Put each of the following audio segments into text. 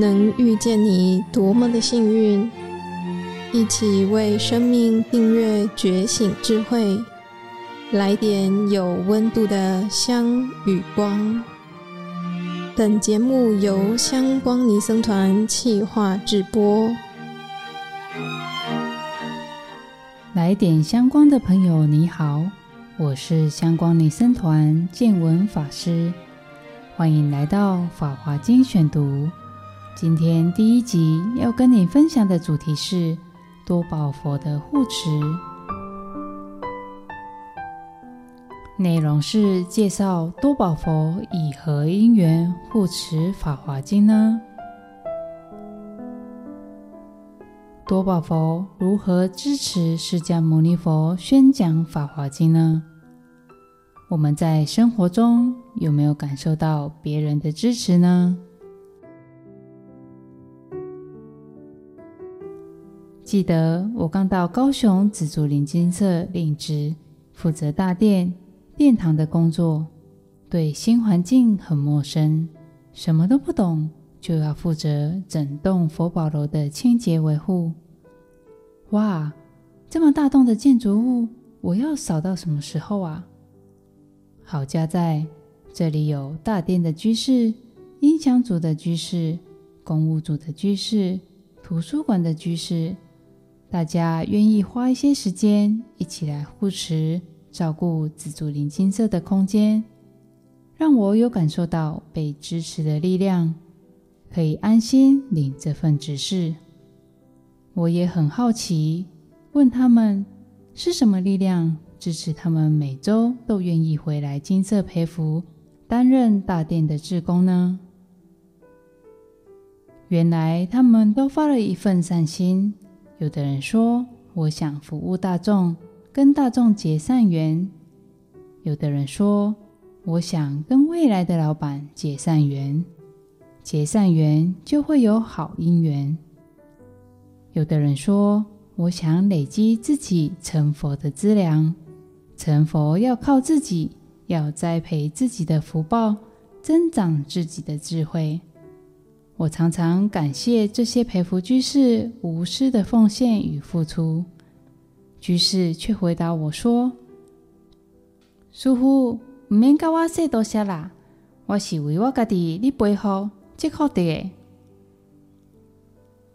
能遇见你多么的幸运！一起为生命订阅觉醒智慧，来点有温度的香与光。本节目由香光尼僧团企划制播。来点香光的朋友，你好，我是香光尼僧团见闻法师，欢迎来到《法华经》选读。今天第一集要跟你分享的主题是多宝佛的护持，内容是介绍多宝佛以何因缘护持《法华经》呢？多宝佛如何支持释迦牟尼佛宣讲《法华经》呢？我们在生活中有没有感受到别人的支持呢？记得我刚到高雄紫竹林精舍领职，负责大殿殿堂的工作，对新环境很陌生，什么都不懂，就要负责整栋佛宝楼的清洁维护。哇，这么大栋的建筑物，我要扫到什么时候啊？好家在这里有大殿的居士、音响组的居士、公务组的居士、图书馆的居士。大家愿意花一些时间一起来护持、照顾紫竹林金色的空间，让我有感受到被支持的力量，可以安心领这份指示。我也很好奇，问他们是什么力量支持他们每周都愿意回来金色陪福，担任大殿的志工呢？原来他们都发了一份善心。有的人说：“我想服务大众，跟大众结善缘。”有的人说：“我想跟未来的老板结善缘，结善缘就会有好姻缘。”有的人说：“我想累积自己成佛的资粮，成佛要靠自己，要栽培自己的福报，增长自己的智慧。”我常常感谢这些陪福居士无私的奉献与付出，居士却回答我说：“师父，唔免跟我说多谢啦，我是为我家己你背后积福的。”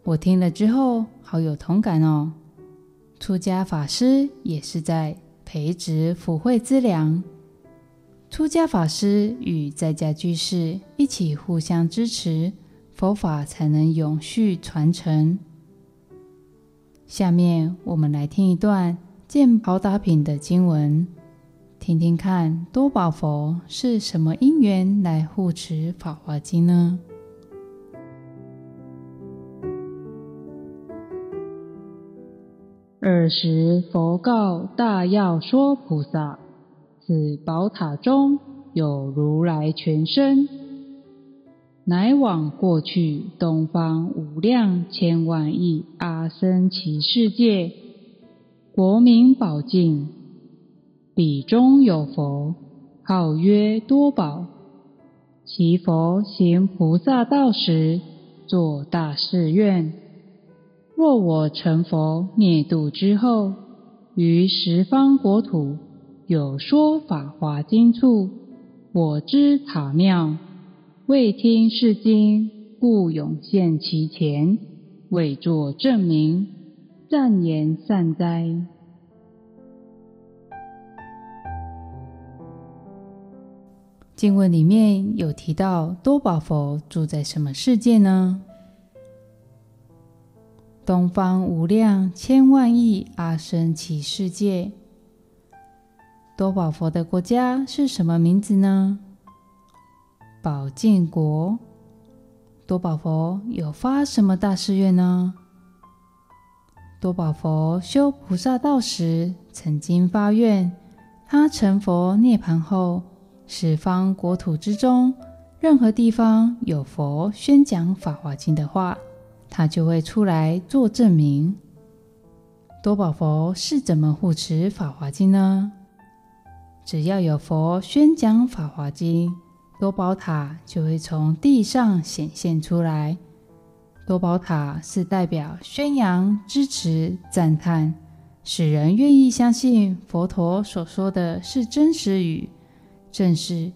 我听了之后，好有同感哦。出家法师也是在培植福慧资粮，出家法师与在家居士一起互相支持。佛法才能永续传承。下面我们来听一段见宝塔品的经文，听听看多宝佛是什么因缘来护持《法华经》呢？尔时佛告大要说菩萨：“此宝塔中有如来全身。”乃往过去东方无量千万亿阿僧祇世界，国名宝境，彼中有佛，号曰多宝。其佛行菩萨道时，作大誓愿：若我成佛灭度之后，于十方国土有说法华经处，我知塔庙。未听是经，故永现其前，为作证明，赞言善哉。经文里面有提到多宝佛住在什么世界呢？东方无量千万亿阿僧只世界。多宝佛的国家是什么名字呢？宝建国。多宝佛有发什么大誓愿呢？多宝佛修菩萨道时，曾经发愿，他成佛涅槃后，十方国土之中，任何地方有佛宣讲法华经的话，他就会出来做证明。多宝佛是怎么护持法华经呢？只要有佛宣讲法华经。多宝塔就会从地上显现出来，多宝塔是代表宣扬、支持、赞叹，使人愿意相信佛陀所说的是真实语，正是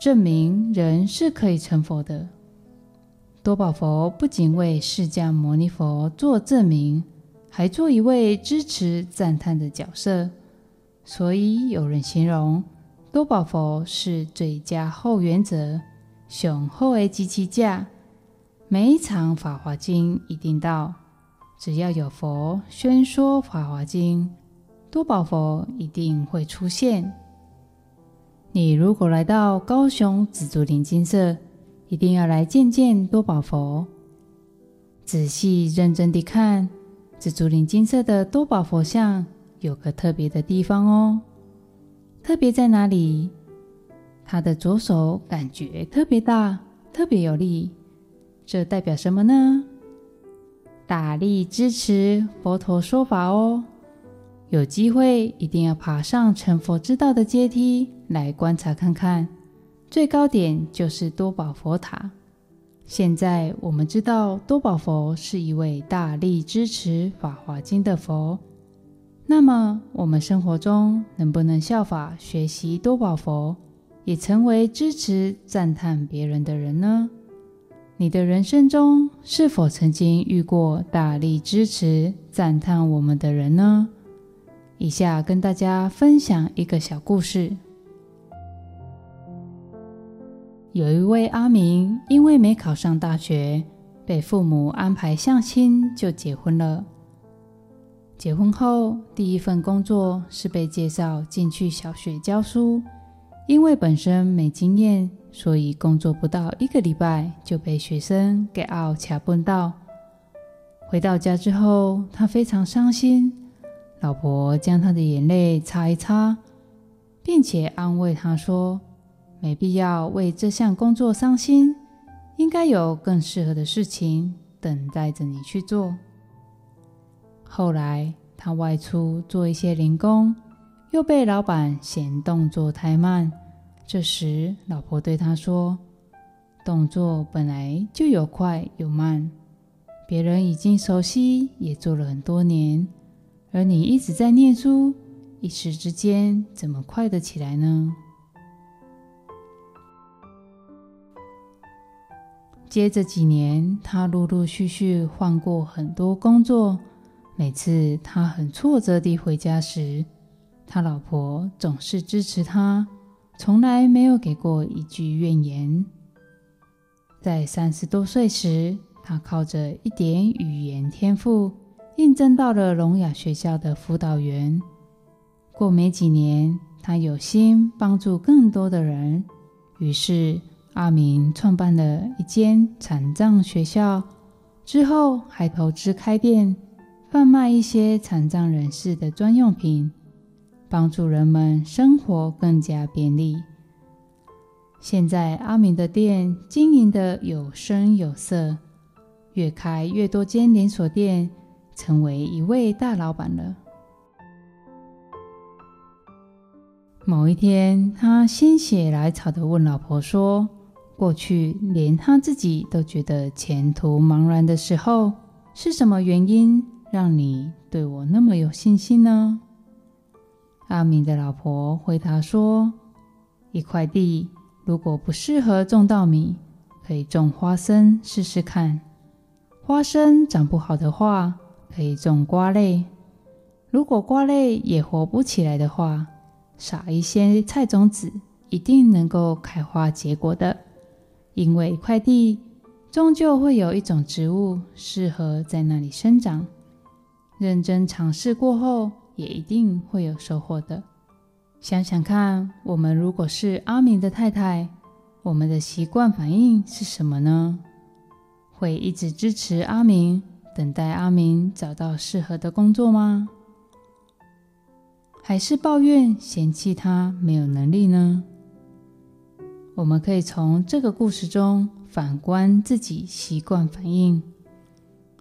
证明人是可以成佛的。多宝佛不仅为释迦牟尼佛做证明，还做一位支持、赞叹的角色。所以有人形容多宝佛是最佳后援者，雄厚的机器架。每一场法华经一定到，只要有佛宣说法华经，多宝佛一定会出现。你如果来到高雄紫竹林精舍，一定要来见见多宝佛，仔细认真地看紫竹林精舍的多宝佛像，有个特别的地方哦。特别在哪里？他的左手感觉特别大，特别有力。这代表什么呢？大力支持佛陀说法哦。有机会一定要爬上成佛之道的阶梯来观察看看。最高点就是多宝佛塔。现在我们知道多宝佛是一位大力支持《法华经》的佛。那么我们生活中能不能效法学习多宝佛，也成为支持赞叹别人的人呢？你的人生中是否曾经遇过大力支持、赞叹我们的人呢？以下跟大家分享一个小故事。有一位阿明，因为没考上大学，被父母安排相亲就结婚了。结婚后，第一份工作是被介绍进去小学教书，因为本身没经验。所以工作不到一个礼拜就被学生给拗卡笨到。回到家之后，他非常伤心。老婆将他的眼泪擦一擦，并且安慰他说：“没必要为这项工作伤心，应该有更适合的事情等待着你去做。”后来他外出做一些零工，又被老板嫌动作太慢。这时，老婆对他说：“动作本来就有快有慢，别人已经熟悉，也做了很多年，而你一直在念书，一时之间怎么快得起来呢？”接着几年，他陆陆续续换过很多工作，每次他很挫折地回家时，他老婆总是支持他。从来没有给过一句怨言。在三十多岁时，他靠着一点语言天赋，应征到了聋哑学校的辅导员。过没几年，他有心帮助更多的人，于是阿明创办了一间残障学校，之后还投资开店，贩卖一些残障人士的专用品。帮助人们生活更加便利。现在阿明的店经营的有声有色，越开越多间连锁店，成为一位大老板了。某一天，他心血来潮地问老婆说：“过去连他自己都觉得前途茫然的时候，是什么原因让你对我那么有信心呢？”阿明的老婆回答说：“一块地如果不适合种稻米，可以种花生试试看。花生长不好的话，可以种瓜类。如果瓜类也活不起来的话，撒一些菜种子，一定能够开花结果的。因为一块地终究会有一种植物适合在那里生长。认真尝试过后。”也一定会有收获的。想想看，我们如果是阿明的太太，我们的习惯反应是什么呢？会一直支持阿明，等待阿明找到适合的工作吗？还是抱怨嫌弃他没有能力呢？我们可以从这个故事中反观自己习惯反应，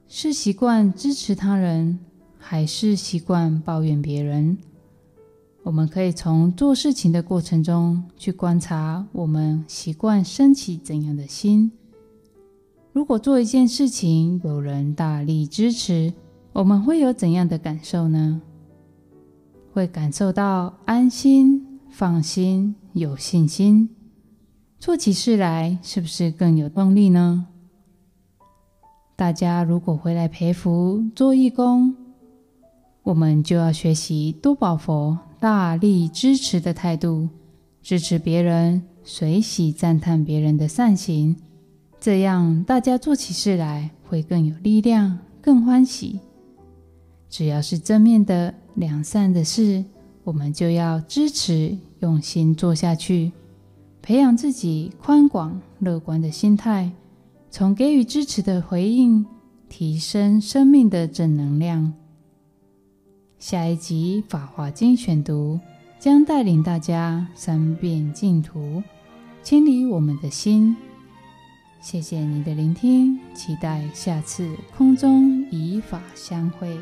是习惯支持他人，还是习惯抱怨别人？我们可以从做事情的过程中去观察，我们习惯升起怎样的心。如果做一件事情有人大力支持，我们会有怎样的感受呢？会感受到安心、放心、有信心，做起事来是不是更有动力呢？大家如果回来陪福做义工，我们就要学习多宝佛大力支持的态度，支持别人，随喜赞叹别人的善行，这样大家做起事来会更有力量，更欢喜。只要是正面的、良善的事，我们就要支持，用心做下去，培养自己宽广、乐观的心态，从给予支持的回应，提升生命的正能量。下一集《法华经》选读将带领大家三遍净土，清理我们的心。谢谢你的聆听，期待下次空中以法相会。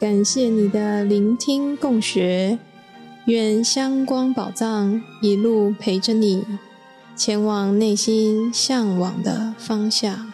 感谢你的聆听共学，愿香光宝藏一路陪着你，前往内心向往的方向。